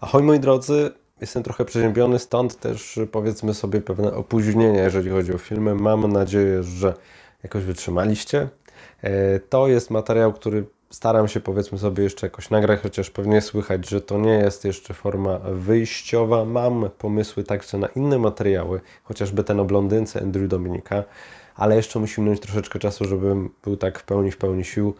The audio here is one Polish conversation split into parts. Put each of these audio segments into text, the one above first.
Ahoj moi drodzy, jestem trochę przeziębiony, stąd też powiedzmy sobie pewne opóźnienie, jeżeli chodzi o filmy. Mam nadzieję, że jakoś wytrzymaliście. E, to jest materiał, który staram się powiedzmy sobie jeszcze jakoś nagrać, chociaż pewnie słychać, że to nie jest jeszcze forma wyjściowa. Mam pomysły także na inne materiały, chociażby ten o blondynce Andrew Dominika, ale jeszcze musi minąć troszeczkę czasu, żebym był tak w pełni, w pełni sił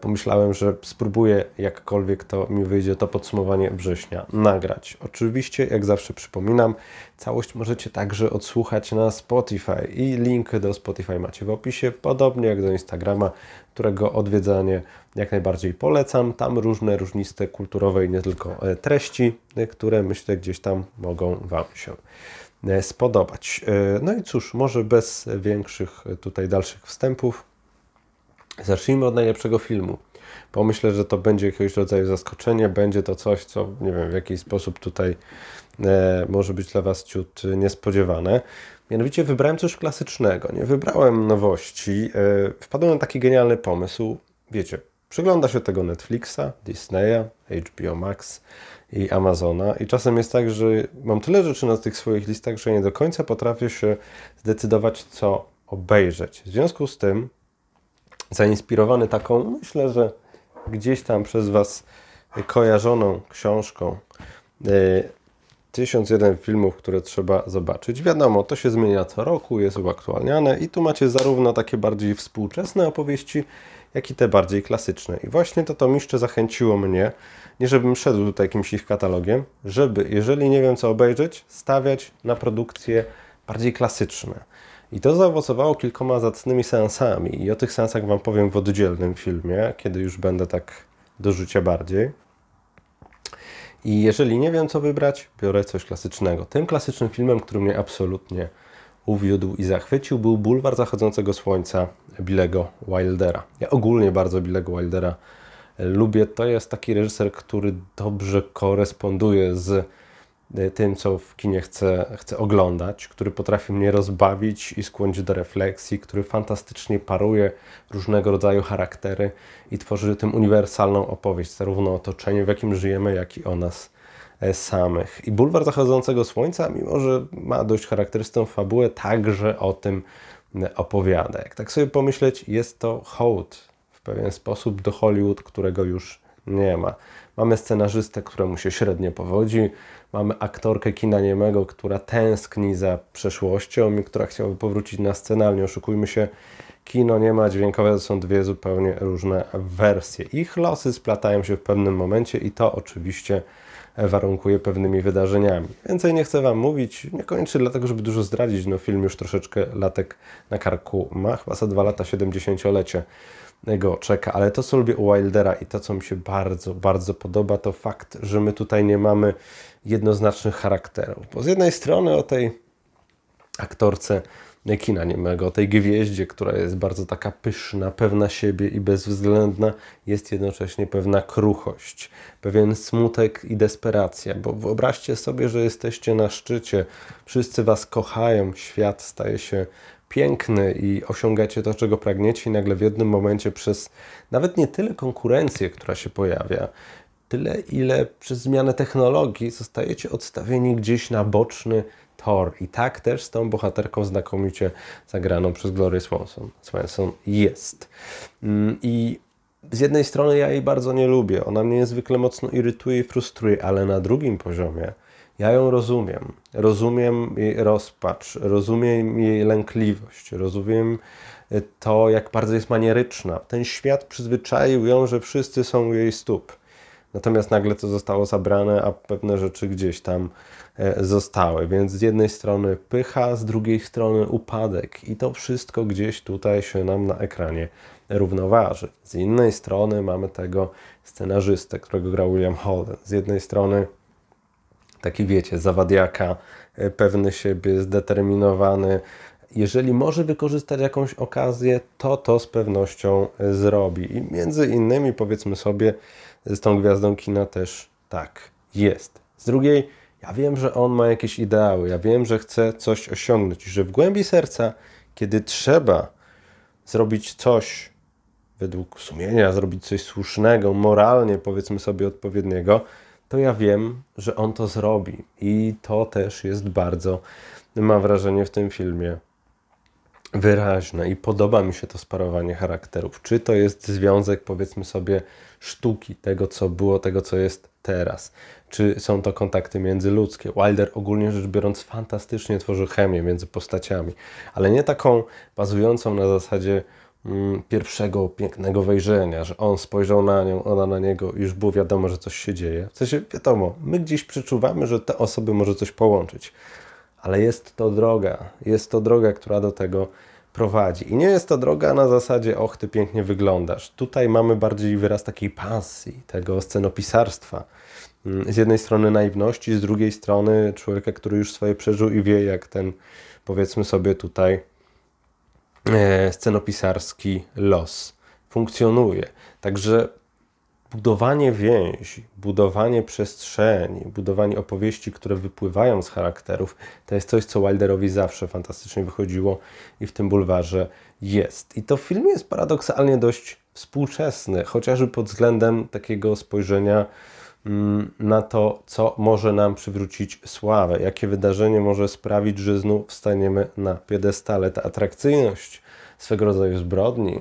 pomyślałem, że spróbuję jakkolwiek to mi wyjdzie, to podsumowanie września nagrać. Oczywiście, jak zawsze przypominam, całość możecie także odsłuchać na Spotify i link do Spotify macie w opisie, podobnie jak do Instagrama, którego odwiedzanie jak najbardziej polecam. Tam różne, różniste, kulturowe i nie tylko e, treści, e, które myślę gdzieś tam mogą Wam się spodobać. No i cóż, może bez większych tutaj dalszych wstępów Zacznijmy od najlepszego filmu. Pomyślę, że to będzie jakiegoś rodzaju zaskoczenie, będzie to coś, co nie wiem, w jakiś sposób tutaj e, może być dla Was ciut niespodziewane. Mianowicie wybrałem coś klasycznego, nie wybrałem nowości. E, wpadłem na taki genialny pomysł. Wiecie, przygląda się tego Netflixa, Disneya, HBO Max i Amazona i czasem jest tak, że mam tyle rzeczy na tych swoich listach, że nie do końca potrafię się zdecydować, co obejrzeć. W związku z tym zainspirowany taką, myślę, że gdzieś tam przez Was kojarzoną książką. 1001 e, filmów, które trzeba zobaczyć. Wiadomo, to się zmienia co roku, jest uaktualniane i tu macie zarówno takie bardziej współczesne opowieści, jak i te bardziej klasyczne. I właśnie to to miszcze zachęciło mnie, nie żebym szedł tutaj jakimś ich katalogiem, żeby, jeżeli nie wiem co obejrzeć, stawiać na produkcje bardziej klasyczne. I to zaowocowało kilkoma zacnymi seansami. I o tych seansach Wam powiem w oddzielnym filmie, kiedy już będę tak do życia bardziej. I jeżeli nie wiem, co wybrać, biorę coś klasycznego. Tym klasycznym filmem, który mnie absolutnie uwiódł i zachwycił, był Bulwar Zachodzącego Słońca Billego Wildera. Ja ogólnie bardzo Billego Wildera lubię. To jest taki reżyser, który dobrze koresponduje z tym, co w kinie chcę, chcę oglądać, który potrafi mnie rozbawić i skłonić do refleksji, który fantastycznie paruje różnego rodzaju charaktery i tworzy tym uniwersalną opowieść, zarówno o otoczeniu, w jakim żyjemy, jak i o nas e, samych. I Bulwar Zachodzącego Słońca, mimo że ma dość charakterystyczną fabułę, także o tym opowiada. Jak tak sobie pomyśleć, jest to hołd w pewien sposób do Hollywood, którego już nie ma. Mamy scenarzystę, któremu się średnio powodzi, mamy aktorkę kina niemego, która tęskni za przeszłością i która chciałaby powrócić na scenę, nie oszukujmy się, kino nie ma dźwiękowe, to są dwie zupełnie różne wersje. Ich losy splatają się w pewnym momencie i to oczywiście warunkuje pewnymi wydarzeniami. Więcej nie chcę Wam mówić, niekoniecznie dlatego, żeby dużo zdradzić, no film już troszeczkę latek na karku ma, chyba za dwa lata 70-lecie go czeka, ale to, co lubię u Wildera i to, co mi się bardzo, bardzo podoba, to fakt, że my tutaj nie mamy jednoznacznych charakterów. Bo z jednej strony o tej aktorce kina niemego, o tej gwieździe, która jest bardzo taka pyszna, pewna siebie i bezwzględna, jest jednocześnie pewna kruchość, pewien smutek i desperacja, bo wyobraźcie sobie, że jesteście na szczycie, wszyscy Was kochają, świat staje się piękny i osiągacie to, czego pragniecie, i nagle w jednym momencie przez nawet nie tyle konkurencję, która się pojawia, tyle ile przez zmianę technologii zostajecie odstawieni gdzieś na boczny tor. I tak też z tą bohaterką znakomicie zagraną przez Glory Swanson, Swanson jest. Mm, I z jednej strony ja jej bardzo nie lubię, ona mnie niezwykle mocno irytuje i frustruje, ale na drugim poziomie ja ją rozumiem. Rozumiem jej rozpacz, rozumiem jej lękliwość, rozumiem e, to, jak bardzo jest manieryczna. Ten świat przyzwyczaił ją, że wszyscy są u jej stóp. Natomiast nagle to zostało zabrane, a pewne rzeczy gdzieś tam e, zostały. Więc z jednej strony pycha, z drugiej strony upadek. I to wszystko gdzieś tutaj się nam na ekranie równoważy. Z innej strony mamy tego scenarzystę, którego grał William Holden. Z jednej strony taki wiecie, zawadiaka, e, pewny siebie, zdeterminowany. Jeżeli może wykorzystać jakąś okazję, to to z pewnością e, zrobi. I między innymi, powiedzmy sobie, z tą gwiazdą kina też tak jest. Z drugiej, ja wiem, że on ma jakieś ideały, ja wiem, że chce coś osiągnąć, że w głębi serca, kiedy trzeba zrobić coś według sumienia, zrobić coś słusznego, moralnie, powiedzmy sobie, odpowiedniego, to ja wiem, że on to zrobi. I to też jest bardzo, mam wrażenie, w tym filmie wyraźne i podoba mi się to sparowanie charakterów. Czy to jest związek, powiedzmy sobie, sztuki, tego co było, tego co jest teraz, czy są to kontakty międzyludzkie. Wilder ogólnie rzecz biorąc fantastycznie tworzy chemię między postaciami, ale nie taką bazującą na zasadzie pierwszego pięknego wejrzenia, że on spojrzał na nią, ona na niego i już było wiadomo, że coś się dzieje. W sensie wiadomo, my gdzieś przeczuwamy, że te osoby może coś połączyć ale jest to droga, jest to droga, która do tego prowadzi. I nie jest to droga na zasadzie, och, ty pięknie wyglądasz. Tutaj mamy bardziej wyraz takiej pasji, tego scenopisarstwa. Mm, z jednej strony naiwności, z drugiej strony człowieka, który już swoje przeżył i wie, jak ten, powiedzmy sobie tutaj, scenopisarski los funkcjonuje. Także budowanie więzi, budowanie przestrzeni, budowanie opowieści, które wypływają z charakterów, to jest coś, co Wilderowi zawsze fantastycznie wychodziło i w tym bulwarze jest. I to w filmie jest paradoksalnie dość współczesny, chociażby pod względem takiego spojrzenia na to, co może nam przywrócić sławę, jakie wydarzenie może sprawić, że znów staniemy na piedestale. Ta atrakcyjność swego rodzaju zbrodni,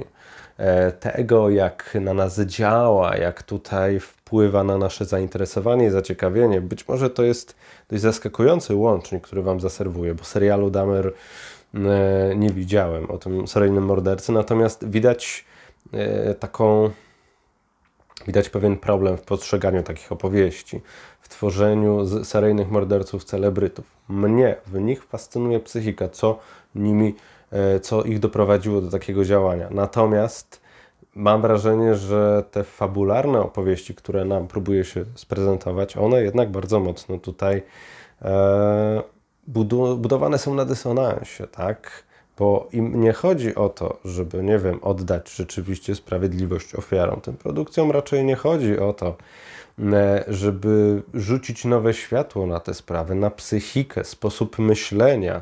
E, tego, jak na nas działa, jak tutaj wpływa na nasze zainteresowanie i zaciekawienie. Być może to jest dość zaskakujący łącznik, który Wam zaserwuję, bo serialu Damer e, nie widziałem o tym seryjnym mordercy, natomiast widać e, taką widać pewien problem w postrzeganiu takich opowieści, w tworzeniu seryjnych morderców celebrytów. Mnie w nich fascynuje psychika, co nimi E, co ich doprowadziło do takiego działania. Natomiast mam wrażenie, że te fabularne opowieści, które nam próbuje się sprezentować, one jednak bardzo mocno tutaj e, budowane są na dysonansie, tak? Bo im nie chodzi o to, żeby, nie wiem, oddać rzeczywiście sprawiedliwość ofiarom. Tym produkcjom raczej nie chodzi o to, e, żeby rzucić nowe światło na te sprawy, na psychikę, sposób myślenia,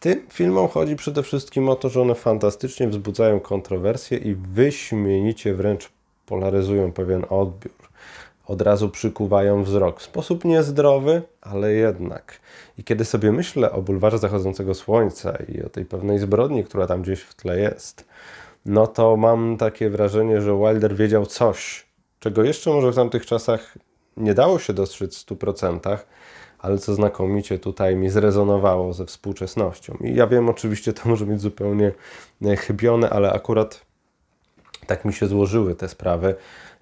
tym filmom chodzi przede wszystkim o to, że one fantastycznie wzbudzają kontrowersje i wyśmienicie wręcz polaryzują pewien odbiór. Od razu przykuwają wzrok. W sposób niezdrowy, ale jednak. I kiedy sobie myślę o bulwarze zachodzącego słońca i o tej pewnej zbrodni, która tam gdzieś w tle jest, no to mam takie wrażenie, że Wilder wiedział coś, czego jeszcze może w tamtych czasach nie dało się dostrzec w 100%, ale co znakomicie tutaj mi zrezonowało ze współczesnością. I ja wiem, oczywiście to może być zupełnie e, chybione, ale akurat tak mi się złożyły te sprawy.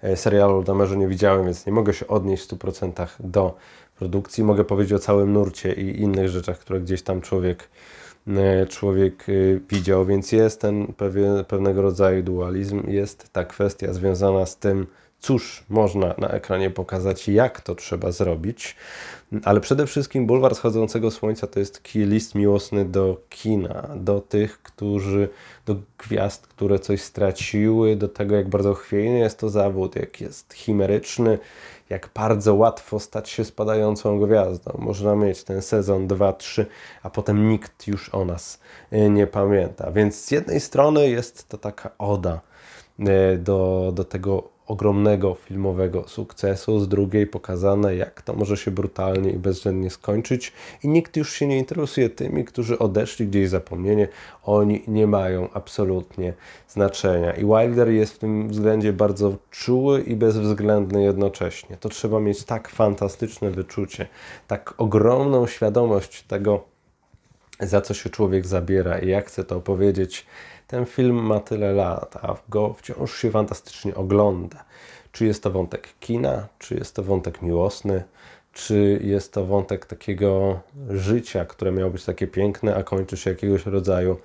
E, serialu Damerze nie widziałem, więc nie mogę się odnieść w 100% do produkcji. Mogę powiedzieć o całym nurcie i innych rzeczach, które gdzieś tam człowiek, e, człowiek widział, więc jest ten pewien, pewnego rodzaju dualizm, jest ta kwestia związana z tym, cóż można na ekranie pokazać, jak to trzeba zrobić. Ale przede wszystkim Bulwar Schodzącego Słońca to jest list miłosny do kina, do tych, którzy, do gwiazd, które coś straciły, do tego, jak bardzo chwiejny jest to zawód, jak jest chimeryczny, jak bardzo łatwo stać się spadającą gwiazdą. Można mieć ten sezon 2-3, a potem nikt już o nas e, nie pamięta. Więc z jednej strony jest to taka oda e, do, do tego ogromnego filmowego sukcesu, z drugiej pokazane, jak to może się brutalnie i bezwzględnie skończyć, i nikt już się nie interesuje tymi, którzy odeszli gdzieś zapomnienie, oni nie mają absolutnie znaczenia. I Wilder jest w tym względzie bardzo czuły i bezwzględny jednocześnie. To trzeba mieć tak fantastyczne wyczucie, tak ogromną świadomość tego, za co się człowiek zabiera i jak chce to opowiedzieć ten film ma tyle lat, a go wciąż się fantastycznie ogląda. Czy jest to wątek kina, czy jest to wątek miłosny, czy jest to wątek takiego życia, które miało być takie piękne, a kończy się jakiegoś rodzaju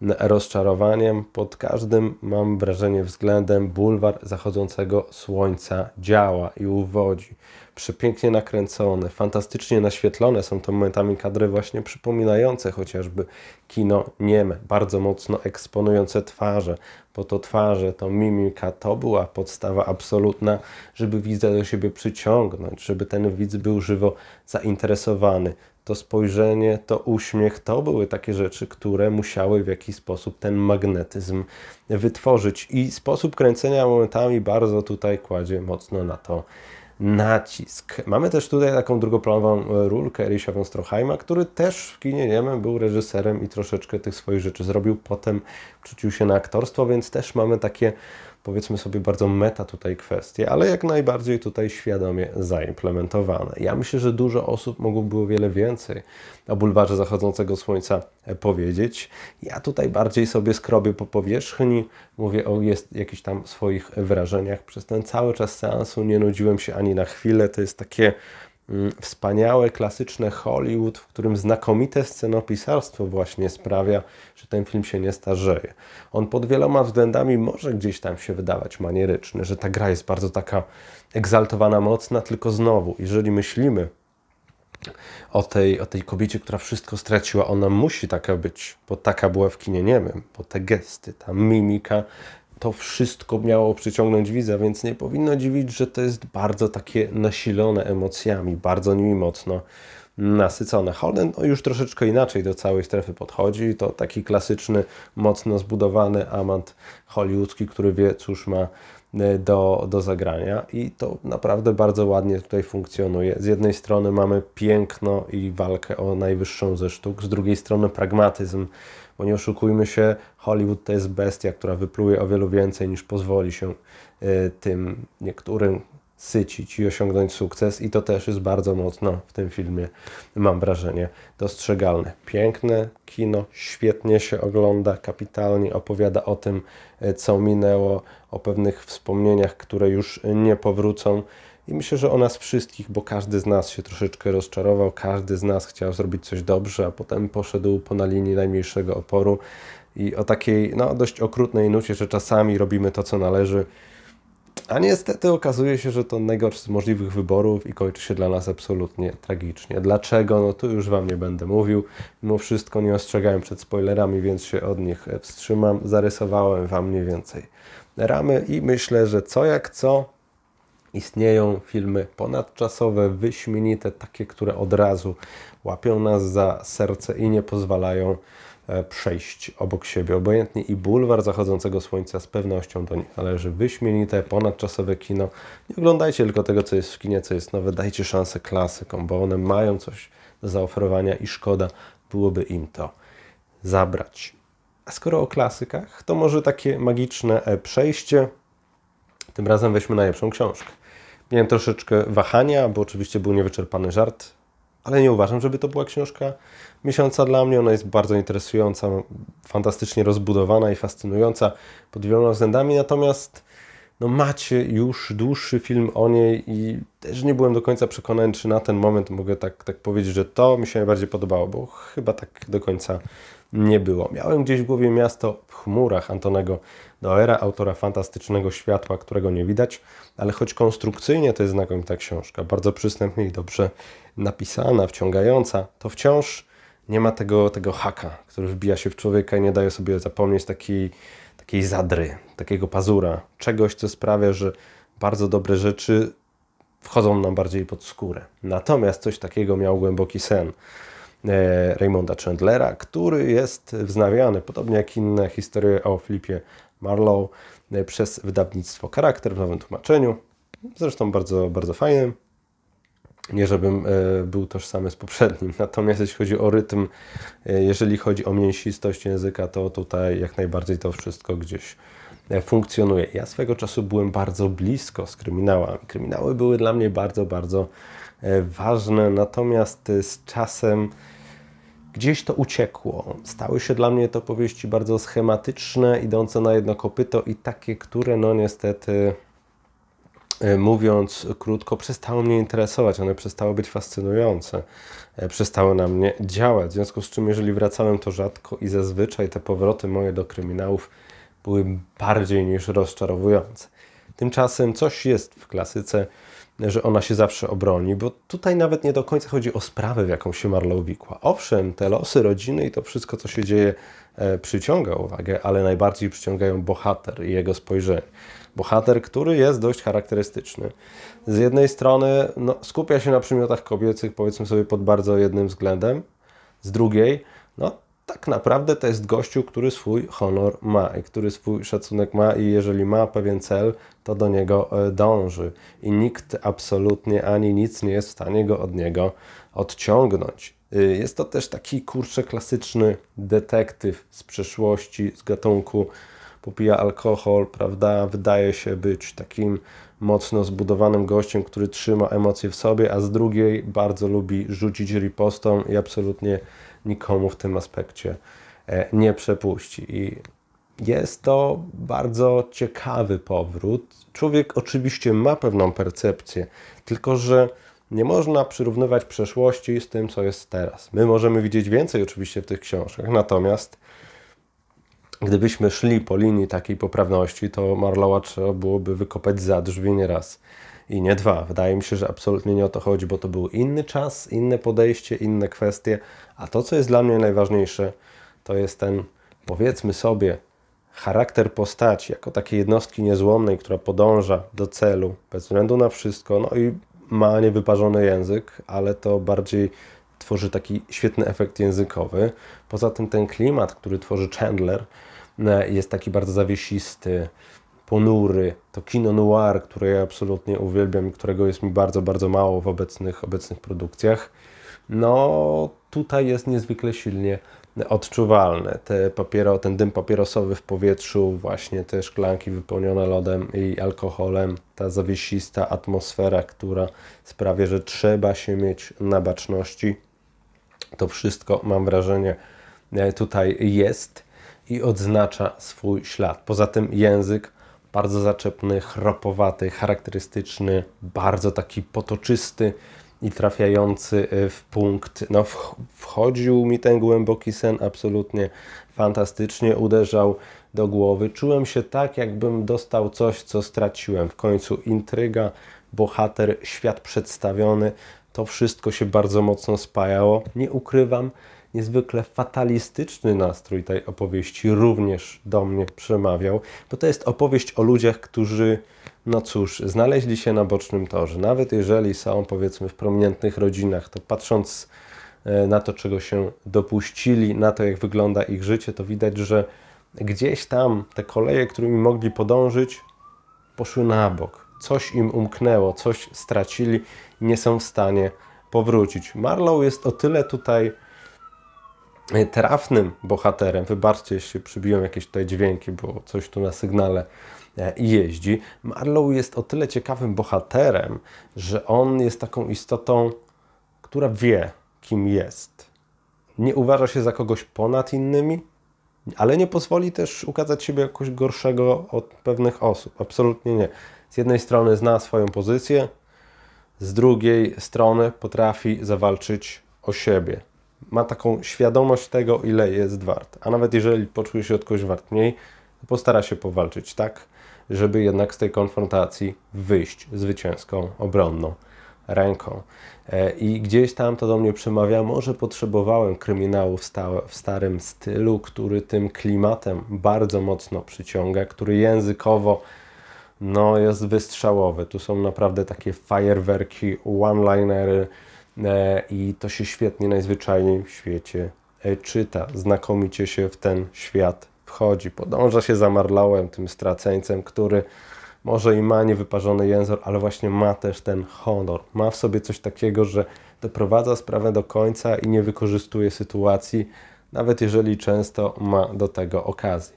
rozczarowaniem. Pod każdym, mam wrażenie, względem bulwar zachodzącego słońca działa i uwodzi przepięknie nakręcone, fantastycznie naświetlone są to momentami kadry właśnie przypominające chociażby kino nieme, bardzo mocno eksponujące twarze, bo to twarze, to mimika, to była podstawa absolutna, żeby widza do siebie przyciągnąć, żeby ten widz był żywo zainteresowany. To spojrzenie, to uśmiech, to były takie rzeczy, które musiały w jakiś sposób ten magnetyzm wytworzyć. I sposób kręcenia momentami bardzo tutaj kładzie mocno na to nacisk. Mamy też tutaj taką drugoplanową rulkę Erisha von Stroheima, który też w kinie niemym był reżyserem i troszeczkę tych swoich rzeczy zrobił. Potem rzucił się na aktorstwo, więc też mamy takie powiedzmy sobie bardzo meta tutaj kwestie, ale jak najbardziej tutaj świadomie zaimplementowane. Ja myślę, że dużo osób mogłoby o wiele więcej o bulwarze zachodzącego słońca powiedzieć. Ja tutaj bardziej sobie skrobię po powierzchni, mówię o jest jakichś tam swoich wrażeniach. Przez ten cały czas seansu nie nudziłem się ani na chwilę. To jest takie wspaniałe, klasyczne Hollywood, w którym znakomite scenopisarstwo właśnie sprawia, że ten film się nie starzeje. On pod wieloma względami może gdzieś tam się wydawać manieryczny, że ta gra jest bardzo taka egzaltowana, mocna, tylko znowu, jeżeli myślimy o tej, o tej kobiecie, która wszystko straciła. Ona musi taka być, bo taka była w kinie niemym, bo te gesty, ta mimika, to wszystko miało przyciągnąć widza, więc nie powinno dziwić, że to jest bardzo takie nasilone emocjami, bardzo nimi mocno nasycone. Holden no, już troszeczkę inaczej do całej strefy podchodzi. To taki klasyczny, mocno zbudowany amant hollywoodzki, który wie, cóż ma E, do, do zagrania i to naprawdę bardzo ładnie tutaj funkcjonuje. Z jednej strony mamy piękno i walkę o najwyższą ze sztuk, z drugiej strony pragmatyzm, bo nie oszukujmy się, Hollywood to jest bestia, która wypluje o wielu więcej niż pozwoli się e, tym niektórym sycić i osiągnąć sukces i to też jest bardzo mocno w tym filmie, mam wrażenie, dostrzegalne. Piękne kino, świetnie się ogląda, kapitalnie opowiada o tym, e, co minęło, o pewnych wspomnieniach, które już nie powrócą. I myślę, że o nas wszystkich, bo każdy z nas się troszeczkę rozczarował, każdy z nas chciał zrobić coś dobrze, a potem poszedł po na linii najmniejszego oporu. I o takiej no, dość okrutnej nucie, że czasami robimy to, co należy, a niestety okazuje się, że to najgorszy z możliwych wyborów i kończy się dla nas absolutnie tragicznie. Dlaczego? No tu już Wam nie będę mówił. Mimo wszystko nie ostrzegałem przed spoilerami, więc się od nich wstrzymam. Zarysowałem Wam mniej więcej ramy i myślę, że co jak co istnieją filmy ponadczasowe, wyśmienite, takie, które od razu łapią nas za serce i nie pozwalają E, przejść obok siebie. Obojętnie i bulwar zachodzącego słońca z pewnością do nich należy. Wyśmienite, ponadczasowe kino. Nie oglądajcie tylko tego, co jest w kinie, co jest nowe. Dajcie szansę klasykom, bo one mają coś do zaoferowania i szkoda byłoby im to zabrać. A skoro o klasykach, to może takie magiczne e, przejście. Tym razem weźmy najlepszą książkę. Miałem troszeczkę wahania, bo oczywiście był niewyczerpany żart, ale nie uważam, żeby to była książka miesiąca dla mnie. Ona jest bardzo interesująca, fantastycznie rozbudowana i fascynująca pod wieloma względami, natomiast no macie już dłuższy film o niej i też nie byłem do końca przekonany, czy na ten moment mogę tak, tak powiedzieć, że to mi się najbardziej podobało, bo chyba tak do końca nie było. Miałem gdzieś w głowie miasto w chmurach Antonego Doera, autora fantastycznego światła, którego nie widać, ale choć konstrukcyjnie to jest znakomita książka, bardzo przystępnie i dobrze napisana, wciągająca, to wciąż nie ma tego, tego haka, który wbija się w człowieka i nie daje sobie zapomnieć takiej, takiej zadry, takiego pazura, czegoś, co sprawia, że bardzo dobre rzeczy wchodzą nam bardziej pod skórę. Natomiast coś takiego miał głęboki sen Raymonda Chandlera, który jest wznawiany, podobnie jak inne historie o Filipie Marlowe, e, przez wydawnictwo Charakter w nowym tłumaczeniu. Zresztą bardzo, bardzo fajnym. Nie, żebym e, był tożsamy z poprzednim. Natomiast jeśli chodzi o rytm, e, jeżeli chodzi o mięsistość języka, to tutaj jak najbardziej to wszystko gdzieś e, funkcjonuje. Ja swego czasu byłem bardzo blisko z kryminałami. Kryminały były dla mnie bardzo, bardzo ważne, natomiast z czasem gdzieś to uciekło. Stały się dla mnie to powieści bardzo schematyczne, idące na jedno kopyto i takie, które no niestety E, mówiąc krótko, przestały mnie interesować, one przestały być fascynujące, e, przestały na mnie działać. W związku z czym, jeżeli wracałem, to rzadko i zazwyczaj te powroty moje do kryminałów były bardziej niż rozczarowujące. Tymczasem coś jest w klasyce, że ona się zawsze obroni, bo tutaj nawet nie do końca chodzi o sprawę, w jaką się Marlowe wikła. Owszem, te losy rodziny i to wszystko, co się dzieje, e, przyciąga uwagę, ale najbardziej przyciągają bohater i jego spojrzenie bohater, który jest dość charakterystyczny. Z jednej strony no, skupia się na przymiotach kobiecych, powiedzmy sobie pod bardzo jednym względem, z drugiej, no, tak naprawdę to jest gościu, który swój honor ma i który swój szacunek ma i jeżeli ma pewien cel, to do niego e, dąży i nikt absolutnie ani nic nie jest w stanie go od niego odciągnąć. Y, jest to też taki kurczę klasyczny detektyw z przeszłości, z gatunku popija alkohol, prawda? Wydaje się być takim mocno zbudowanym gościem, który trzyma emocje w sobie, a z drugiej bardzo lubi rzucić ripostą i absolutnie nikomu w tym aspekcie e, nie przepuści. I jest to bardzo ciekawy powrót. Człowiek oczywiście ma pewną percepcję, tylko że nie można przyrównywać przeszłości z tym, co jest teraz. My możemy widzieć więcej oczywiście w tych książkach, natomiast gdybyśmy szli po linii takiej poprawności, to Marlowa trzeba byłoby wykopać za drzwi nie raz i nie dwa. Wydaje mi się, że absolutnie nie o to chodzi, bo to był inny czas, inne podejście, inne kwestie, a to, co jest dla mnie najważniejsze, to jest ten, powiedzmy sobie, charakter postaci, jako takiej jednostki niezłomnej, która podąża do celu, bez względu na wszystko, no i ma niewyparzony język, ale to bardziej tworzy taki świetny efekt językowy. Poza tym ten klimat, który tworzy Chandler, e, jest taki bardzo zawiesisty, ponury. To kino noir, które ja absolutnie uwielbiam i którego jest mi bardzo, bardzo mało w obecnych, obecnych produkcjach. No, tutaj jest niezwykle silnie odczuwalne. Te papiero, ten dym papierosowy w powietrzu, właśnie te szklanki wypełnione lodem i alkoholem, ta zawiesista atmosfera, która sprawia, że trzeba się mieć na baczności. To wszystko, mam wrażenie, e, tutaj jest i odznacza swój ślad. Poza tym język bardzo zaczepny, chropowaty, charakterystyczny, bardzo taki potoczysty i trafiający y, w punkt. No, wchodził mi ten głęboki sen absolutnie fantastycznie, uderzał do głowy. Czułem się tak, jakbym dostał coś, co straciłem. W końcu intryga, bohater, świat przedstawiony, to wszystko się bardzo mocno spajało. Nie ukrywam, niezwykle fatalistyczny nastrój tej opowieści również do mnie przemawiał, bo to jest opowieść o ludziach, którzy, no cóż, znaleźli się na bocznym torze. Nawet jeżeli są, powiedzmy, w prominentnych rodzinach, to patrząc e, na to, czego się dopuścili, na to, jak wygląda ich życie, to widać, że gdzieś tam te koleje, którymi mogli podążyć, poszły na bok. Coś im umknęło, coś stracili nie są w stanie powrócić. Marlow jest o tyle tutaj trafnym bohaterem. Wybaczcie, jeśli przybiją jakieś tutaj dźwięki, bo coś tu na sygnale e, jeździ. Marlow jest o tyle ciekawym bohaterem, że on jest taką istotą, która wie, kim jest. Nie uważa się za kogoś ponad innymi, ale nie pozwoli też ukazać siebie jakoś gorszego od pewnych osób. Absolutnie nie. Z jednej strony zna swoją pozycję, z drugiej strony potrafi zawalczyć o siebie ma taką świadomość tego, ile jest wart. A nawet jeżeli poczuje się od kogoś wart mniej, postara się powalczyć tak, żeby jednak z tej konfrontacji wyjść zwycięską, obronną ręką. E, I gdzieś tam to do mnie przemawia, może potrzebowałem kryminału w, starym stylu, który tym klimatem bardzo mocno przyciąga, który językowo no, jest wystrzałowy. Tu są naprawdę takie fajerwerki, one-linery, i to się świetnie najzwyczajniej w świecie e, czyta. Znakomicie się w ten świat wchodzi. Podąża się za Marlowem, tym straceńcem, który może i ma niewyparzony język, ale właśnie ma też ten honor. Ma w sobie coś takiego, że doprowadza sprawę do końca i nie wykorzystuje sytuacji, nawet jeżeli często ma do tego okazję.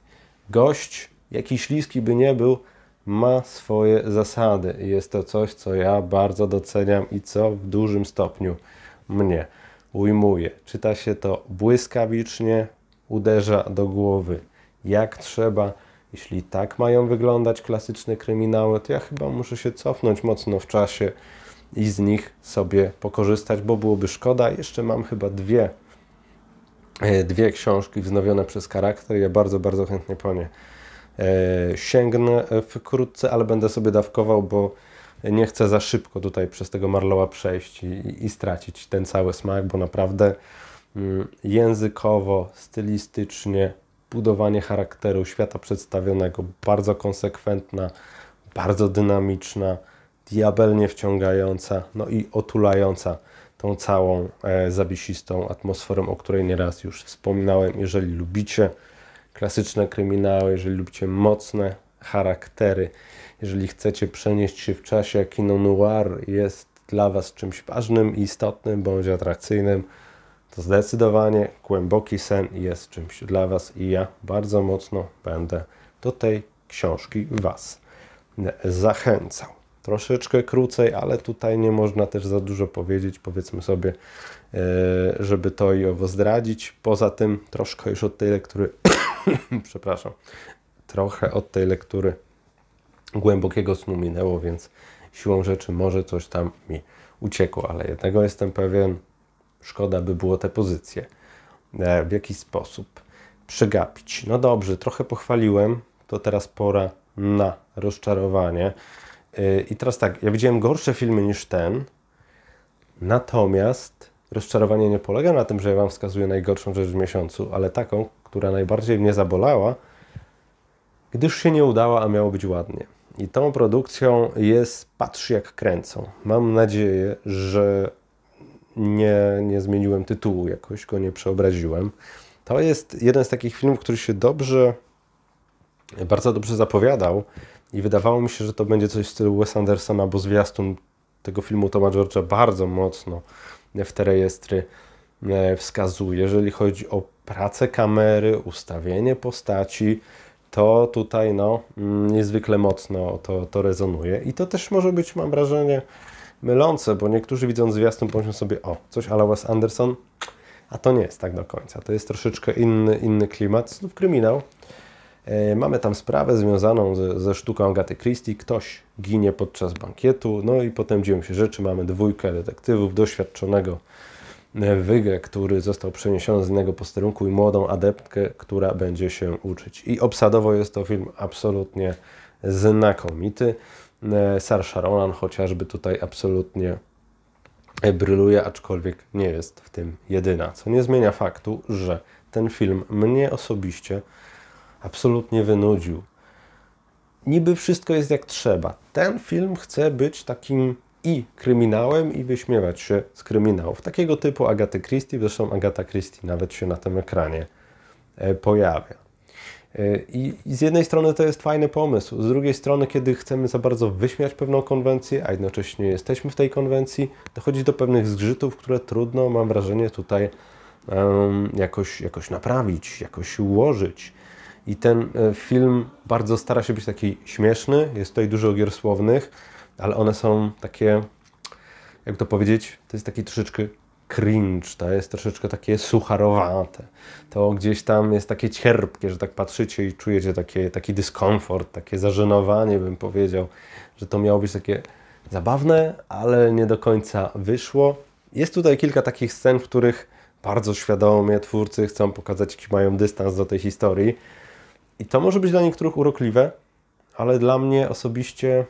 Gość, jaki śliski by nie był, ma swoje zasady. Jest to coś, co ja bardzo doceniam i co w dużym stopniu mnie ujmuje. Czyta się to błyskawicznie, uderza do głowy jak trzeba. Jeśli tak mają wyglądać klasyczne kryminały, to ja chyba muszę się cofnąć mocno w czasie i z nich sobie pokorzystać, bo byłoby szkoda. Jeszcze mam chyba dwie, e, dwie książki wznowione przez charakter. Ja bardzo, bardzo chętnie po nie sięgnę wkrótce, ale będę sobie dawkował, bo nie chcę za szybko tutaj przez tego Marlowa przejść i, i stracić ten cały smak, bo naprawdę mm, językowo, stylistycznie, budowanie charakteru świata przedstawionego bardzo konsekwentna, bardzo dynamiczna, diabelnie wciągająca, no i otulająca tą całą e, zawisistą atmosferą, o której nieraz już wspominałem. Jeżeli lubicie klasyczne kryminały, jeżeli lubicie mocne charaktery, jeżeli chcecie przenieść się w czasie, kino noir jest dla Was czymś ważnym, istotnym bądź atrakcyjnym, to zdecydowanie głęboki sen jest czymś dla Was i ja bardzo mocno będę do tej książki Was zachęcał. Troszeczkę krócej, ale tutaj nie można też za dużo powiedzieć, powiedzmy sobie, e, żeby to i owo zdradzić. Poza tym troszkę już od tej lektury, przepraszam, trochę od tej lektury głębokiego snu minęło, więc siłą rzeczy może coś tam mi uciekło, ale jednego jestem pewien, szkoda by było te pozycje e, w jakiś sposób przegapić. No dobrze, trochę pochwaliłem, to teraz pora na rozczarowanie. E, I teraz tak, ja widziałem gorsze filmy niż ten, natomiast rozczarowanie nie polega na tym, że ja Wam wskazuję najgorszą rzecz w miesiącu, ale taką, która najbardziej mnie zabolała, gdyż się nie udała, a miało być ładnie. I tą produkcją jest Patrz jak kręcą. Mam nadzieję, że nie, nie zmieniłem tytułu, jakoś go nie przeobraziłem. To jest jeden z takich filmów, który się dobrze, bardzo dobrze zapowiadał i wydawało mi się, że to będzie coś w stylu Wes Andersona, bo zwiastun tego filmu Toma George'a bardzo mocno w te rejestry e, wskazuje. Jeżeli chodzi o pracę kamery, ustawienie postaci, to tutaj no, mm, niezwykle mocno to, to rezonuje. I to też może być, mam wrażenie, mylące, bo niektórzy widząc zwiastun pomyślą sobie, o, coś ala Wes Anderson, a to nie jest tak do końca. To jest troszeczkę inny, inny klimat, znów kryminał. E, mamy tam sprawę związaną ze, ze sztuką Agaty Christie. Ktoś ginie podczas bankietu, no i potem dzieją się rzeczy. Mamy dwójkę detektywów, doświadczonego Wygę, który został przeniesiony z innego posterunku i młodą adeptkę, która będzie się uczyć. I obsadowo jest to film absolutnie znakomity. E, Sarsha Ronan chociażby tutaj absolutnie bryluje, aczkolwiek nie jest w tym jedyna. Co nie zmienia faktu, że ten film mnie osobiście absolutnie wynudził. Niby wszystko jest jak trzeba. Ten film chce być takim i kryminałem i wyśmiewać się z kryminałów. Takiego typu Agaty Christie, zresztą Agata Christie nawet się na tym ekranie e, pojawia. E, I, z jednej strony to jest fajny pomysł, z drugiej strony, kiedy chcemy za bardzo wyśmiać pewną konwencję, a jednocześnie jesteśmy w tej konwencji, dochodzi do pewnych zgrzytów, które trudno, mam wrażenie, tutaj um, jakoś, jakoś naprawić, jakoś ułożyć. I ten e, film bardzo stara się być taki śmieszny, jest tutaj dużo gier słownych, ale one są takie, jak to powiedzieć, to jest taki troszeczkę cringe, to jest troszeczkę takie sucharowate. To gdzieś tam jest takie cierpkie, że tak patrzycie i czujecie takie, taki dyskomfort, takie zażenowanie, bym powiedział, że to miało być takie zabawne, ale nie do końca wyszło. Jest tutaj kilka takich scen, w których bardzo świadomie twórcy chcą pokazać, jaki mają dystans do tej historii. I to może być dla niektórych urokliwe, ale dla mnie osobiście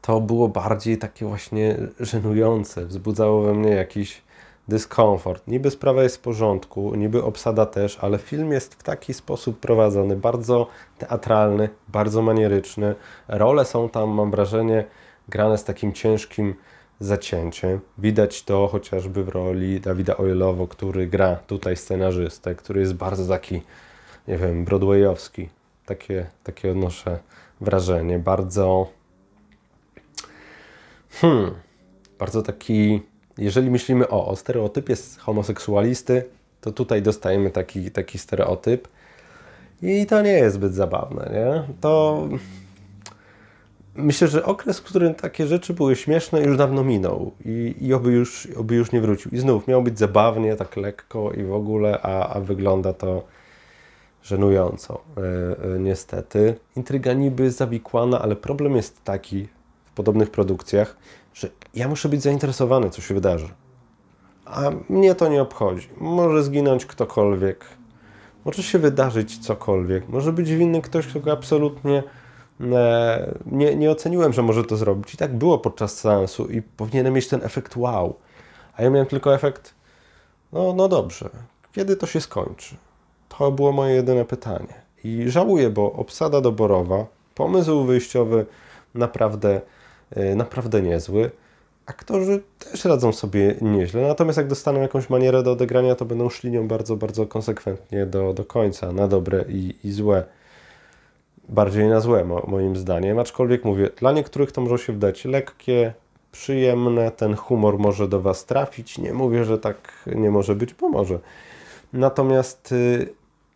to było bardziej takie właśnie żenujące, wzbudzało we mnie jakiś dyskomfort. Niby sprawa jest w porządku, niby obsada też, ale film jest w taki sposób prowadzony, bardzo teatralny, bardzo manieryczny. Role są tam, mam wrażenie, grane z takim ciężkim zacięciem. Widać to chociażby w roli Dawida Oilowo, który gra tutaj scenarzystę, który jest bardzo taki, nie wiem, broadwayowski. Takie, takie odnoszę wrażenie. Bardzo Hmm, bardzo taki, jeżeli myślimy o, o stereotypie homoseksualisty, to tutaj dostajemy taki, taki stereotyp i to nie jest zbyt zabawne, nie? To myślę, że okres, w którym takie rzeczy były śmieszne, już dawno minął i, i oby, już, oby już nie wrócił. I znów miał być zabawnie, tak lekko i w ogóle, a, a wygląda to żenująco, yy, yy, niestety. Intryga niby zawikłana, ale problem jest taki w podobnych produkcjach, że ja muszę być zainteresowany, co się wydarzy. A mnie to nie obchodzi. Może zginąć ktokolwiek, może się wydarzyć cokolwiek, może być winny ktoś, kto go absolutnie e, nie, nie oceniłem, że może to zrobić. I tak było podczas seansu i powinienem mieć ten efekt wow. A ja miałem tylko efekt, no, no dobrze, kiedy to się skończy? To było moje jedyne pytanie. I żałuję, bo obsada doborowa, pomysł wyjściowy naprawdę Y, naprawdę niezły. aktorzy też radzą sobie nieźle, natomiast jak dostaną jakąś manierę do odegrania, to będą szli nią bardzo, bardzo konsekwentnie do, do końca, na dobre i, i złe. Bardziej na złe, mo, moim zdaniem. Aczkolwiek mówię, dla niektórych to może się wdać lekkie, przyjemne, ten humor może do Was trafić. Nie mówię, że tak nie może być, bo może. Natomiast y,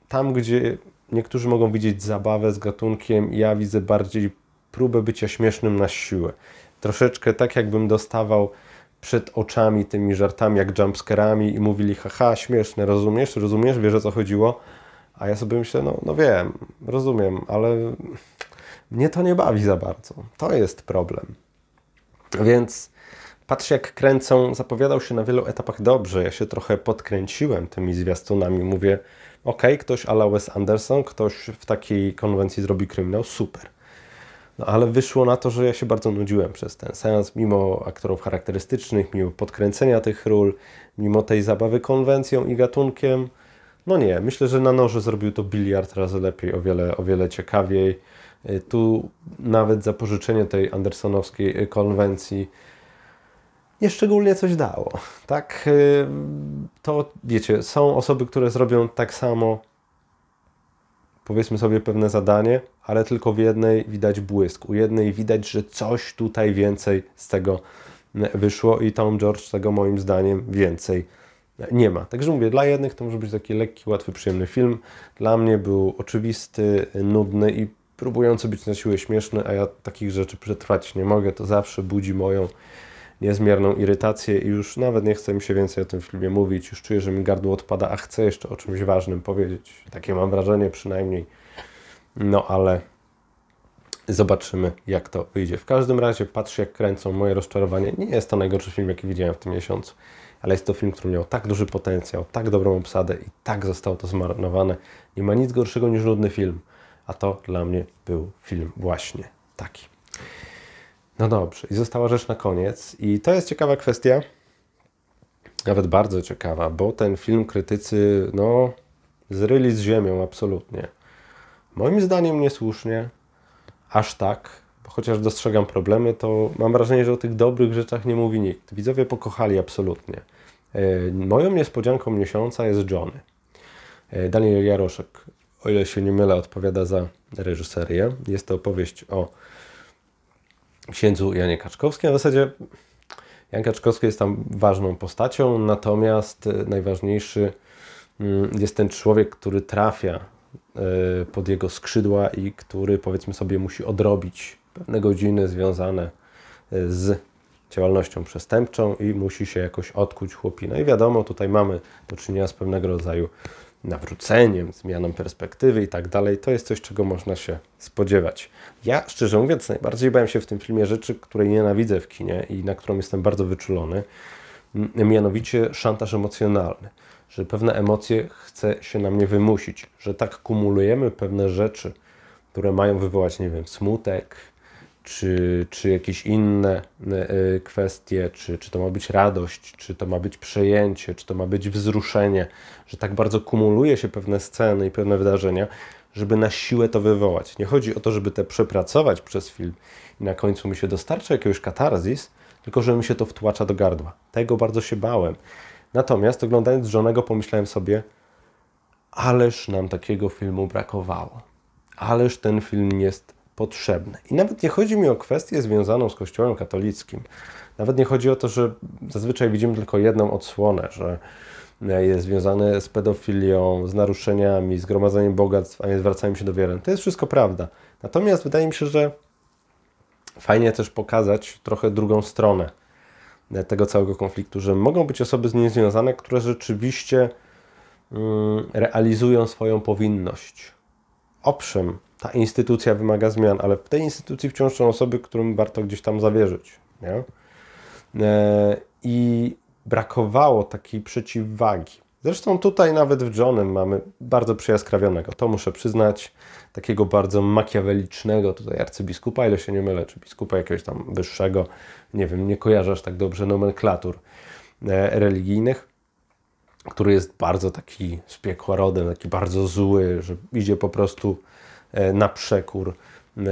tam, gdzie niektórzy mogą widzieć zabawę z gatunkiem, ja widzę bardziej próbę bycia śmiesznym na siłę. Troszeczkę tak, jakbym dostawał przed oczami tymi żartami, jak jumpscarami i mówili, haha, śmieszne, rozumiesz, rozumiesz, wiesz o co chodziło? A ja sobie myślę, no, no wiem, rozumiem, ale mnie to nie bawi za bardzo. To jest problem. Więc patrz jak kręcą, zapowiadał się na wielu etapach dobrze. Ja się trochę podkręciłem tymi zwiastunami. Mówię, ok, ktoś ala Wes Anderson, ktoś w takiej konwencji zrobi kryminał, super. No ale wyszło na to, że ja się bardzo nudziłem przez ten seans, mimo aktorów charakterystycznych, mimo podkręcenia tych ról, mimo tej zabawy konwencją i gatunkiem. No nie, myślę, że na noże zrobił to biliard razy lepiej, o wiele, o wiele ciekawiej. Y, tu nawet zapożyczenie tej andersonowskiej y, konwencji nieszczególnie coś dało. Tak, to wiecie, są osoby, które zrobią tak samo, powiedzmy sobie pewne zadanie, ale tylko w jednej widać błysk, u jednej widać, że coś tutaj więcej z tego wyszło i Tom George tego moim zdaniem więcej nie ma. Także mówię, dla jednych to może być taki lekki, łatwy, przyjemny film. Dla mnie był oczywisty, nudny i próbujący być na siłę śmieszny, a ja takich rzeczy przetrwać nie mogę. To zawsze budzi moją niezmierną irytację i już nawet nie chce mi się więcej o tym filmie mówić. Już czuję, że mi gardło odpada, a chcę jeszcze o czymś ważnym powiedzieć. Takie mam wrażenie przynajmniej. No ale zobaczymy, jak to wyjdzie. W każdym razie patrz, jak kręcą moje rozczarowanie. Nie jest to najgorszy film, jaki widziałem w tym miesiącu ale jest to film, który miał tak duży potencjał, tak dobrą obsadę i tak zostało to zmarnowane. Nie ma nic gorszego niż nudny film, a to dla mnie był film właśnie taki. No dobrze, i została rzecz na koniec, i to jest ciekawa kwestia, nawet bardzo ciekawa, bo ten film krytycy, no, zryli z ziemią absolutnie. Moim zdaniem niesłusznie, aż tak, chociaż dostrzegam problemy, to mam wrażenie, że o tych dobrych rzeczach nie mówi nikt. Widzowie pokochali absolutnie. E, moją niespodzianką miesiąca jest Johnny. E, Daniel Jaroszek, o ile się nie mylę, odpowiada za reżyserię. Jest to opowieść o księdzu Janie Kaczkowskim. A w zasadzie Jan Kaczkowski jest tam ważną postacią, natomiast najważniejszy mm, jest ten człowiek, który trafia e, pod jego skrzydła i który powiedzmy sobie musi odrobić pewne godziny związane z działalnością przestępczą i musi się jakoś odkuć chłopina. I wiadomo, tutaj mamy do czynienia z pewnego rodzaju nawróceniem, zmianą perspektywy i tak dalej. To jest coś, czego można się spodziewać. Ja, szczerze mówiąc, najbardziej bałem się w tym filmie rzeczy, której nienawidzę w kinie i na którą jestem bardzo wyczulony, mianowicie szantaż emocjonalny. Że pewne emocje chce się na mnie wymusić, że tak kumulujemy pewne rzeczy, które mają wywołać, nie wiem, smutek, czy, czy jakieś inne e, kwestie, czy, czy to ma być radość, czy to ma być przejęcie, czy to ma być wzruszenie, że tak bardzo kumuluje się pewne sceny i pewne wydarzenia, żeby na siłę to wywołać. Nie chodzi o to, żeby te przepracować przez film i na końcu mi się dostarcza jakiegoś katarzis, tylko że mi się to wtłacza do gardła. Tego bardzo się bałem. Natomiast oglądając żonego pomyślałem sobie, ależ nam takiego filmu brakowało. Ależ ten film jest potrzebne. I nawet nie chodzi mi o kwestię związaną z Kościołem katolickim. Nawet nie chodzi o to, że zazwyczaj widzimy tylko jedną odsłonę, że jest związane z pedofilią, z naruszeniami, z gromadzeniem bogactw, a nie zwracają się do wiary. To jest wszystko prawda. Natomiast wydaje mi się, że fajnie też pokazać trochę drugą stronę tego całego konfliktu, że mogą być osoby z nim związane, które rzeczywiście mm, realizują swoją powinność. Owszem, ta instytucja wymaga zmian, ale w tej instytucji wciąż są osoby, którym warto gdzieś tam zawierzyć. Nie? E, I brakowało takiej przeciwwagi. Zresztą tutaj nawet w Johnem mamy bardzo przyjaskrawionego, to muszę przyznać, takiego bardzo makiawelicznego tutaj arcybiskupa, ile się nie mylę, czy biskupa jakiegoś tam wyższego, nie wiem, nie kojarzę aż tak dobrze nomenklatur e, religijnych, który jest bardzo taki z piekła rodem, taki bardzo zły, że idzie po prostu na przekór e,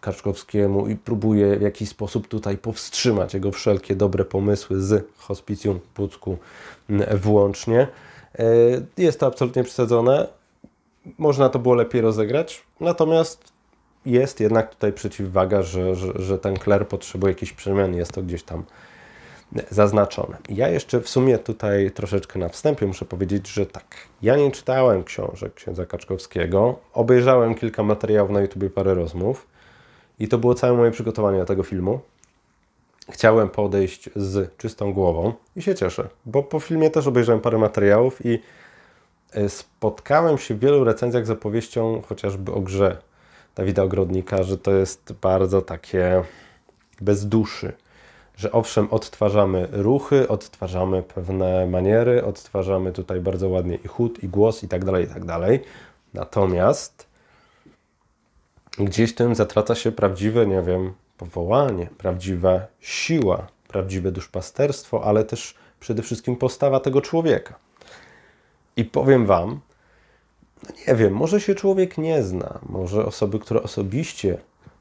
Kaczkowskiemu i próbuje w jakiś sposób tutaj powstrzymać jego wszelkie dobre pomysły z hospicjum Pucku włącznie. Jest to absolutnie przesadzone. Można to było lepiej rozegrać, natomiast jest jednak tutaj przeciwwaga, że, że, że ten kler potrzebuje jakichś przemian, jest to gdzieś tam zaznaczone. Ja jeszcze w sumie tutaj troszeczkę na wstępie muszę powiedzieć, że tak, ja nie czytałem książek księdza Kaczkowskiego, obejrzałem kilka materiałów na YouTube, parę rozmów i to było całe moje przygotowanie do tego filmu. Chciałem podejść z czystą głową i się cieszę, bo po filmie też obejrzałem parę materiałów i e, spotkałem się w wielu recenzjach z opowieścią chociażby o grze Dawida Ogrodnika, że to jest bardzo takie bez duszy że owszem, odtwarzamy ruchy, odtwarzamy pewne maniery, odtwarzamy tutaj bardzo ładnie i chód, i głos, i tak dalej, i tak dalej. Natomiast gdzieś tym zatraca się prawdziwe, nie wiem, powołanie, prawdziwa siła, prawdziwe duszpasterstwo, ale też przede wszystkim postawa tego człowieka. I powiem Wam, no nie wiem, może się człowiek nie zna, może osoby, które osobiście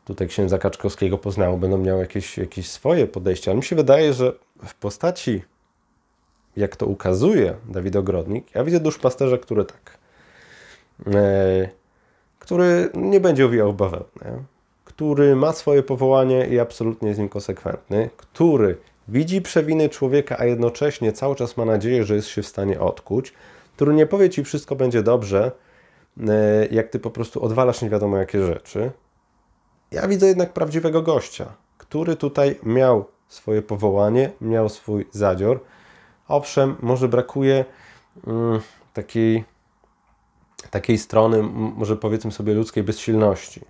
tutaj księdza Kaczkowskiego poznało, będą miały jakieś, jakieś swoje podejście, ale mi się wydaje, że w postaci, jak to ukazuje Dawid Ogrodnik, ja widzę duszpasterza, który tak, e, który nie będzie owijał bawełnę, który ma swoje powołanie i absolutnie jest nim konsekwentny, który widzi przewiny człowieka, a jednocześnie cały czas ma nadzieję, że jest się w stanie odkuć, który nie powie Ci wszystko będzie dobrze, e, jak Ty po prostu odwalasz nie wiadomo jakie rzeczy, ja widzę jednak prawdziwego gościa, który tutaj miał swoje powołanie, miał swój zadzior. Owszem, może brakuje mm, takiej, takiej strony, może powiedzmy sobie, ludzkiej bezsilności.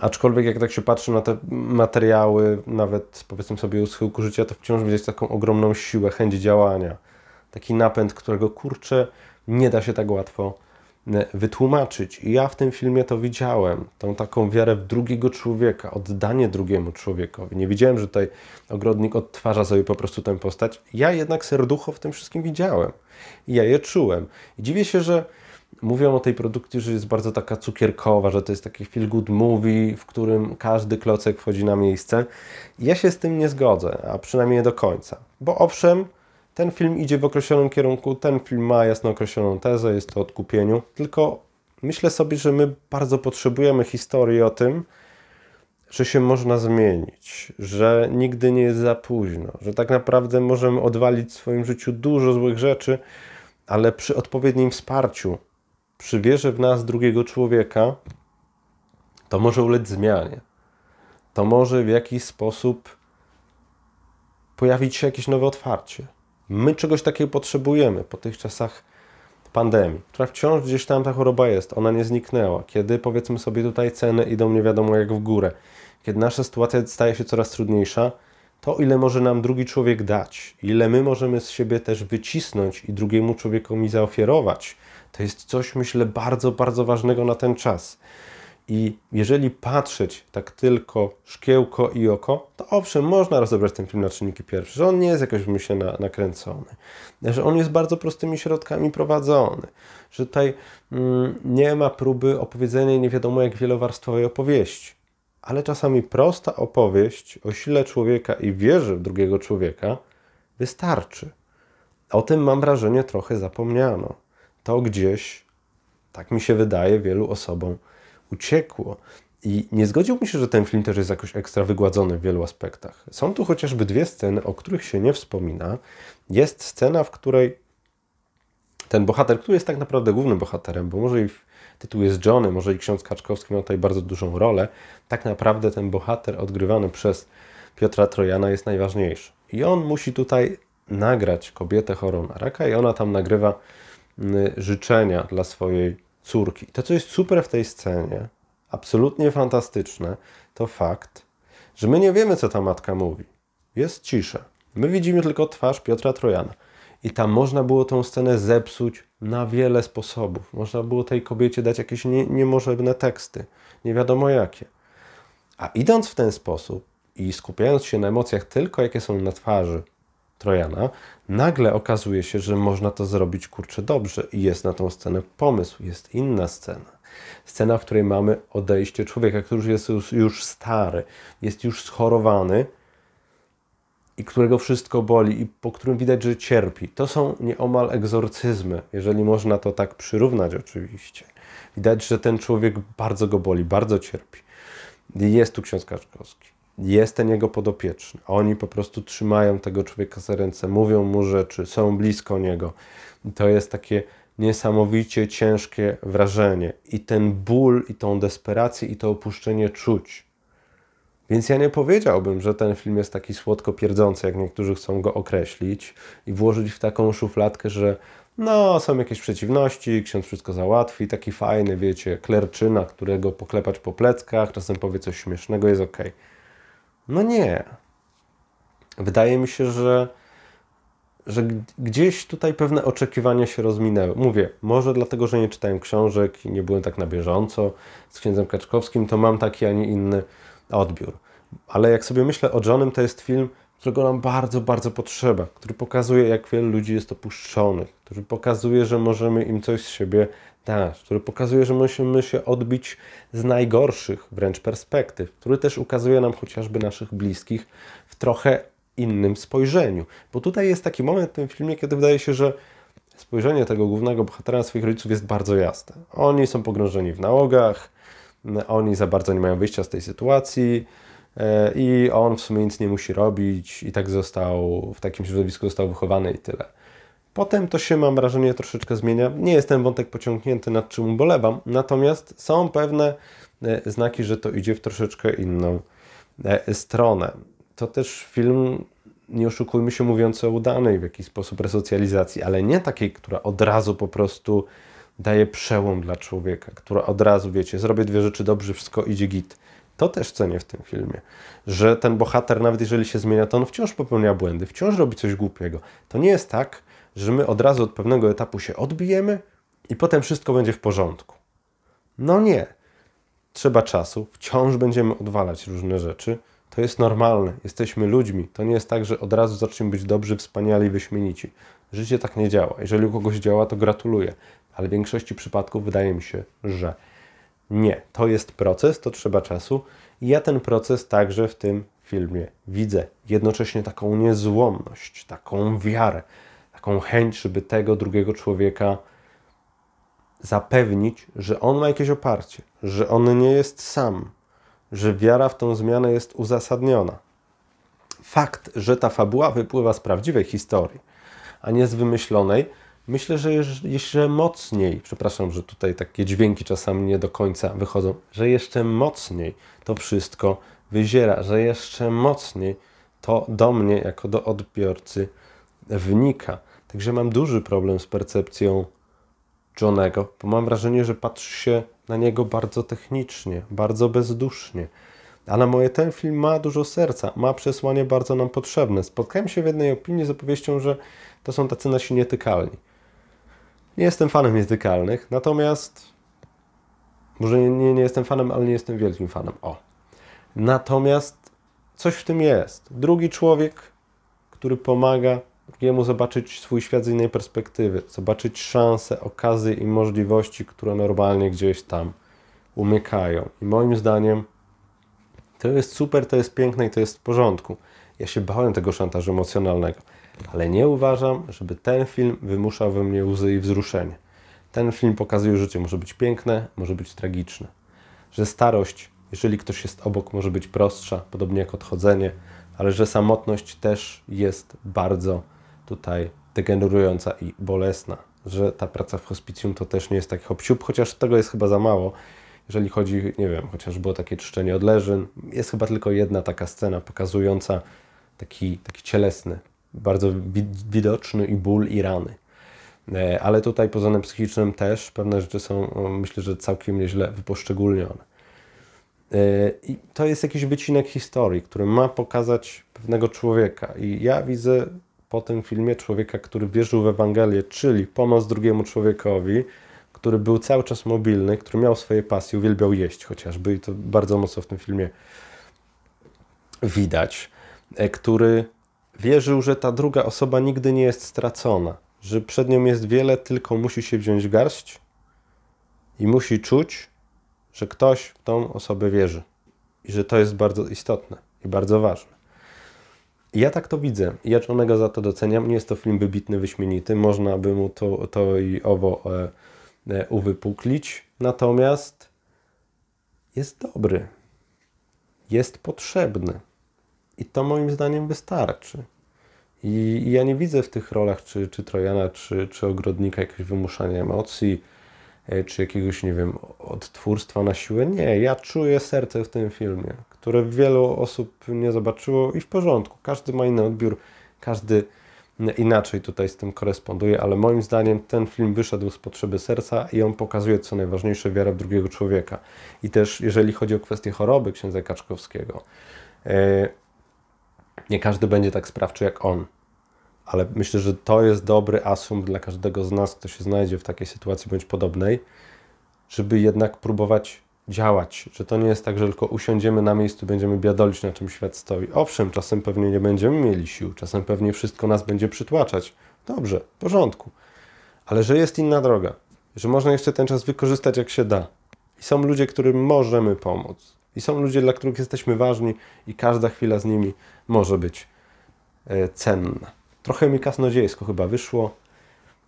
Aczkolwiek jak tak się patrzy na te materiały, nawet powiedzmy sobie u schyłku życia, to wciąż widać taką ogromną siłę, chęć działania. Taki napęd, którego kurczę nie da się tak łatwo wytłumaczyć. I ja w tym filmie to widziałem, tą taką wiarę w drugiego człowieka, oddanie drugiemu człowiekowi. Nie widziałem, że tutaj ogrodnik odtwarza sobie po prostu tę postać. Ja jednak serducho w tym wszystkim widziałem. I ja je czułem. I dziwię się, że mówią o tej produkcji, że jest bardzo taka cukierkowa, że to jest taki feel good movie, w którym każdy klocek wchodzi na miejsce. Ja się z tym nie zgodzę, a przynajmniej nie do końca. Bo owszem, ten film idzie w określonym kierunku, ten film ma jasno określoną tezę, jest to odkupieniu, tylko myślę sobie, że my bardzo potrzebujemy historii o tym, że się można zmienić, że nigdy nie jest za późno, że tak naprawdę możemy odwalić w swoim życiu dużo złych rzeczy, ale przy odpowiednim wsparciu, przy wierze w nas drugiego człowieka, to może ulec zmianie. To może w jakiś sposób pojawić się jakieś nowe otwarcie. My czegoś takiego potrzebujemy po tych czasach pandemii, która wciąż gdzieś tam ta choroba jest, ona nie zniknęła. Kiedy powiedzmy sobie tutaj ceny idą nie wiadomo jak w górę, kiedy nasza sytuacja staje się coraz trudniejsza, to ile może nam drugi człowiek dać, ile my możemy z siebie też wycisnąć i drugiemu człowiekowi zaoferować, to jest coś, myślę, bardzo, bardzo ważnego na ten czas. I jeżeli patrzeć tak tylko szkiełko i oko, to owszem, można rozebrać ten film na czynniki pierwsze, że on nie jest jakoś myślę nakręcony, że on jest bardzo prostymi środkami prowadzony, że tutaj mm, nie ma próby opowiedzenia nie wiadomo jak wielowarstwowej opowieści. Ale czasami prosta opowieść o sile człowieka i wierze w drugiego człowieka wystarczy. O tym mam wrażenie trochę zapomniano. To gdzieś, tak mi się wydaje, wielu osobom uciekło. I nie zgodziłbym się, że ten film też jest jakoś ekstra wygładzony w wielu aspektach. Są tu chociażby dwie sceny, o których się nie wspomina. Jest scena, w której ten bohater, który jest tak naprawdę głównym bohaterem, bo może i tytuł jest Johnny, może i ksiądz Kaczkowski miał tutaj bardzo dużą rolę, tak naprawdę ten bohater odgrywany przez Piotra Trojana jest najważniejszy. I on musi tutaj nagrać kobietę chorą na raka i ona tam nagrywa mm, życzenia dla swojej córki. To, co jest super w tej scenie, absolutnie fantastyczne, to fakt, że my nie wiemy, co ta matka mówi. Jest cisza. My widzimy tylko twarz Piotra Trojana. I tam można było tą scenę zepsuć na wiele sposobów. Można było tej kobiecie dać jakieś nie, niemożebne teksty, nie wiadomo jakie. A idąc w ten sposób i skupiając się na emocjach tylko, jakie są na twarzy Trojana, nagle okazuje się, że można to zrobić kurczę dobrze i jest na tą scenę pomysł, jest inna scena. Scena, w której mamy odejście człowieka, który jest już, już stary, jest już schorowany i którego wszystko boli i po którym widać, że cierpi. To są nieomal egzorcyzmy, jeżeli można to tak przyrównać oczywiście. Widać, że ten człowiek bardzo go boli, bardzo cierpi. Jest tu ksiądz Kaczkowski jest ten jego podopieczny. Oni po prostu trzymają tego człowieka za ręce, mówią mu rzeczy, są blisko niego. I to jest takie niesamowicie ciężkie wrażenie. I ten ból, i tą desperację, i to opuszczenie czuć. Więc ja nie powiedziałbym, że ten film jest taki słodko pierdzący, jak niektórzy chcą go określić i włożyć w taką szufladkę, że no, są jakieś przeciwności, ksiądz wszystko załatwi, taki fajny, wiecie, klerczyna, którego poklepać po pleckach, czasem powie coś śmiesznego, jest ok. No nie. Wydaje mi się, że, że gdzieś tutaj pewne oczekiwania się rozminęły. Mówię, może dlatego, że nie czytałem książek i nie byłem tak na bieżąco z księdzem Kaczkowskim, to mam taki, a nie inny odbiór. Ale jak sobie myślę o Johnem, to jest film, którego nam bardzo, bardzo potrzeba, który pokazuje, jak wielu ludzi jest opuszczonych, który pokazuje, że możemy im coś z siebie dać, który pokazuje, że musimy się odbić z najgorszych wręcz perspektyw, który też ukazuje nam chociażby naszych bliskich w trochę innym spojrzeniu. Bo tutaj jest taki moment w tym filmie, kiedy wydaje się, że spojrzenie tego głównego bohatera swoich rodziców jest bardzo jasne. Oni są pogrążeni w nałogach, oni za bardzo nie mają wyjścia z tej sytuacji e, i on w sumie nic nie musi robić i tak został, w takim środowisku został wychowany i tyle. Potem to się, mam wrażenie, troszeczkę zmienia. Nie jest ten wątek pociągnięty, nad czym ubolewam, natomiast są pewne e, znaki, że to idzie w troszeczkę inną e, stronę. To też film, nie oszukujmy się, mówiący o udanej w jakiś sposób resocjalizacji, ale nie takiej, która od razu po prostu daje przełom dla człowieka, która od razu, wiecie, zrobię dwie rzeczy dobrze, wszystko idzie git. To też cenię w tym filmie, że ten bohater, nawet jeżeli się zmienia, to on wciąż popełnia błędy, wciąż robi coś głupiego. To nie jest tak, że my od razu od pewnego etapu się odbijemy i potem wszystko będzie w porządku. No nie. Trzeba czasu, wciąż będziemy odwalać różne rzeczy. To jest normalne, jesteśmy ludźmi. To nie jest tak, że od razu zaczniemy być dobrzy, wspaniali wyśmienici. Życie tak nie działa. Jeżeli u kogoś działa, to gratuluję, ale w większości przypadków wydaje mi się, że nie. To jest proces, to trzeba czasu i ja ten proces także w tym filmie widzę. Jednocześnie taką niezłomność, taką wiarę, taką chęć, żeby tego drugiego człowieka zapewnić, że on ma jakieś oparcie, że on nie jest sam, że wiara w tą zmianę jest uzasadniona. Fakt, że ta fabuła wypływa z prawdziwej historii, a nie z wymyślonej, myślę, że jeszcze mocniej, przepraszam, że tutaj takie dźwięki czasami nie do końca wychodzą, że jeszcze mocniej to wszystko wyziera, że jeszcze mocniej to do mnie, jako do odbiorcy, wnika. Także mam duży problem z percepcją Johnego, bo mam wrażenie, że patrzy się na niego bardzo technicznie, bardzo bezdusznie. A na moje ten film ma dużo serca, ma przesłanie bardzo nam potrzebne. Spotkałem się w jednej opinii z opowieścią, że to są tacy nasi nietykalni. Nie jestem fanem nietykalnych, natomiast może nie, nie jestem fanem, ale nie jestem wielkim fanem. O. Natomiast coś w tym jest. Drugi człowiek, który pomaga drugiemu zobaczyć swój świat z innej perspektywy, zobaczyć szanse, okazy i możliwości, które normalnie gdzieś tam umykają. I moim zdaniem to jest super, to jest piękne i to jest w porządku. Ja się bałem tego szantażu emocjonalnego, ale nie uważam, żeby ten film wymuszał we mnie łzy i wzruszenie. Ten film pokazuje, że życie może być piękne, może być tragiczne. Że starość, jeżeli ktoś jest obok, może być prostsza, podobnie jak odchodzenie, ale że samotność też jest bardzo tutaj degenerująca i bolesna, że ta praca w hospicjum to też nie jest taki hop chociaż tego jest chyba za mało. Jeżeli chodzi, nie wiem, chociażby o takie czczenie odleżyn, jest chyba tylko jedna taka scena pokazująca taki, taki cielesny, bardzo widoczny i ból i rany. E, ale tutaj pod względem psychicznym też pewne rzeczy są, myślę, że całkiem nieźle wyposzczególnione. E, I to jest jakiś wycinek historii, który ma pokazać pewnego człowieka. I ja widzę po tym filmie człowieka, który wierzył w Ewangelię, czyli pomoc drugiemu człowiekowi, który był cały czas mobilny, który miał swoje pasje, uwielbiał jeść chociażby i to bardzo mocno w tym filmie widać, e, który wierzył, że ta druga osoba nigdy nie jest stracona, że przed nią jest wiele, tylko musi się wziąć garść i musi czuć, że ktoś w tą osobę wierzy i że to jest bardzo istotne i bardzo ważne. Ja tak to widzę. Ja Johnego za to doceniam. Nie jest to film wybitny, wyśmienity. Można by mu to, to i owo e, e, uwypuklić. Natomiast jest dobry. Jest potrzebny. I to moim zdaniem wystarczy. I, i ja nie widzę w tych rolach, czy, czy Trojana, czy, czy Ogrodnika, jakiegoś wymuszania emocji, czy jakiegoś, nie wiem, odtwórstwa na siłę. Nie, ja czuję serce w tym filmie, które wielu osób nie zobaczyło i w porządku. Każdy ma inny odbiór, każdy inaczej tutaj z tym koresponduje, ale moim zdaniem ten film wyszedł z potrzeby serca i on pokazuje, co najważniejsze, wiarę w drugiego człowieka. I też, jeżeli chodzi o kwestię choroby księdza Kaczkowskiego, e, nie każdy będzie tak sprawczy jak on, ale myślę, że to jest dobry asum dla każdego z nas, kto się znajdzie w takiej sytuacji bądź podobnej, żeby jednak próbować działać, że to nie jest tak, że tylko usiądziemy na miejscu, będziemy biadolić, na czym świat stoi. Owszem, czasem pewnie nie będziemy mieli sił, czasem pewnie wszystko nas będzie przytłaczać. Dobrze, w porządku. Ale że jest inna droga, że można jeszcze ten czas wykorzystać jak się da. I są ludzie, którym możemy pomóc. I są ludzie, dla których jesteśmy ważni i każda chwila z nimi może być e, cenna. Trochę mi kasnodziejsko chyba wyszło,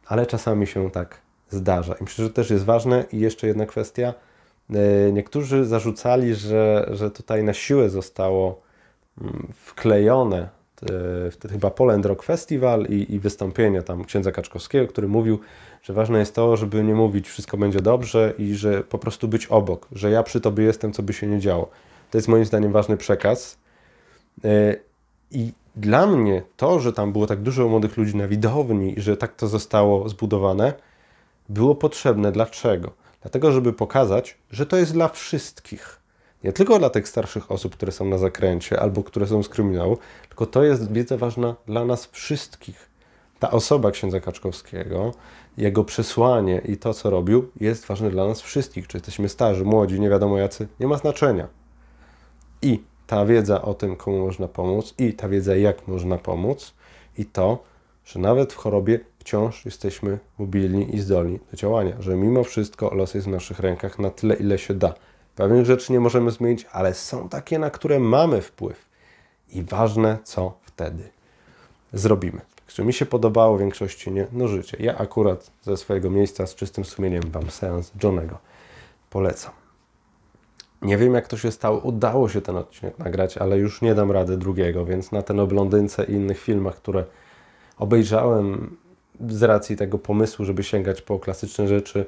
ale czasami się tak zdarza. I myślę, że też jest ważne. I jeszcze jedna kwestia. E, niektórzy zarzucali, że, że tutaj na siłę zostało mm, wklejone wtedy chyba Poland Rock Festival i, i wystąpienie tam księdza Kaczkowskiego, który mówił, że ważne jest to, żeby nie mówić wszystko będzie dobrze i że po prostu być obok, że ja przy tobie jestem, co by się nie działo. To jest moim zdaniem ważny przekaz. E, I dla mnie to, że tam było tak dużo młodych ludzi na widowni i że tak to zostało zbudowane, było potrzebne. Dlaczego? Dlatego, żeby pokazać, że to jest dla wszystkich. Nie tylko dla tych starszych osób, które są na zakręcie albo które są z kryminału, tylko to jest wiedza ważna dla nas wszystkich. Ta osoba księdza Kaczkowskiego, jego przesłanie i to, co robił, jest ważne dla nas wszystkich. Czy jesteśmy starzy, młodzi, nie wiadomo jacy, nie ma znaczenia. I ta wiedza o tym, komu można pomóc, i ta wiedza, jak można pomóc, i to, że nawet w chorobie wciąż jesteśmy mobilni i zdolni do działania, że mimo wszystko los jest w naszych rękach na tyle, ile się da. Pewnych rzeczy nie możemy zmienić, ale są takie, na które mamy wpływ. I ważne, co wtedy zrobimy. Także mi się podobało, w większości nie. No życie. Ja akurat ze swojego miejsca z czystym sumieniem Wam seans Johnego polecam. Nie wiem, jak to się stało. Udało się ten odcinek nagrać, ale już nie dam rady drugiego, więc na ten o blondynce i innych filmach, które obejrzałem z racji tego pomysłu, żeby sięgać po klasyczne rzeczy,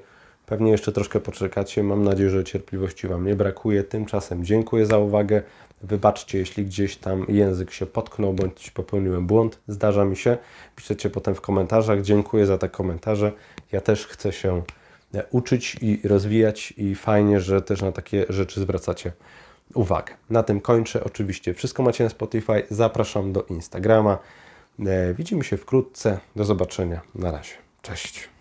pewnie jeszcze troszkę poczekacie. Mam nadzieję, że cierpliwości Wam nie brakuje. Tymczasem dziękuję za uwagę. Wybaczcie, jeśli gdzieś tam język się potknął bądź popełniłem błąd. Zdarza mi się. Piszecie potem w komentarzach. Dziękuję za te komentarze. Ja też chcę się uczyć i rozwijać i fajnie, że też na takie rzeczy zwracacie uwagę. Na tym kończę. Oczywiście wszystko macie na Spotify. Zapraszam do Instagrama. E, widzimy się wkrótce. Do zobaczenia. Na razie. Cześć.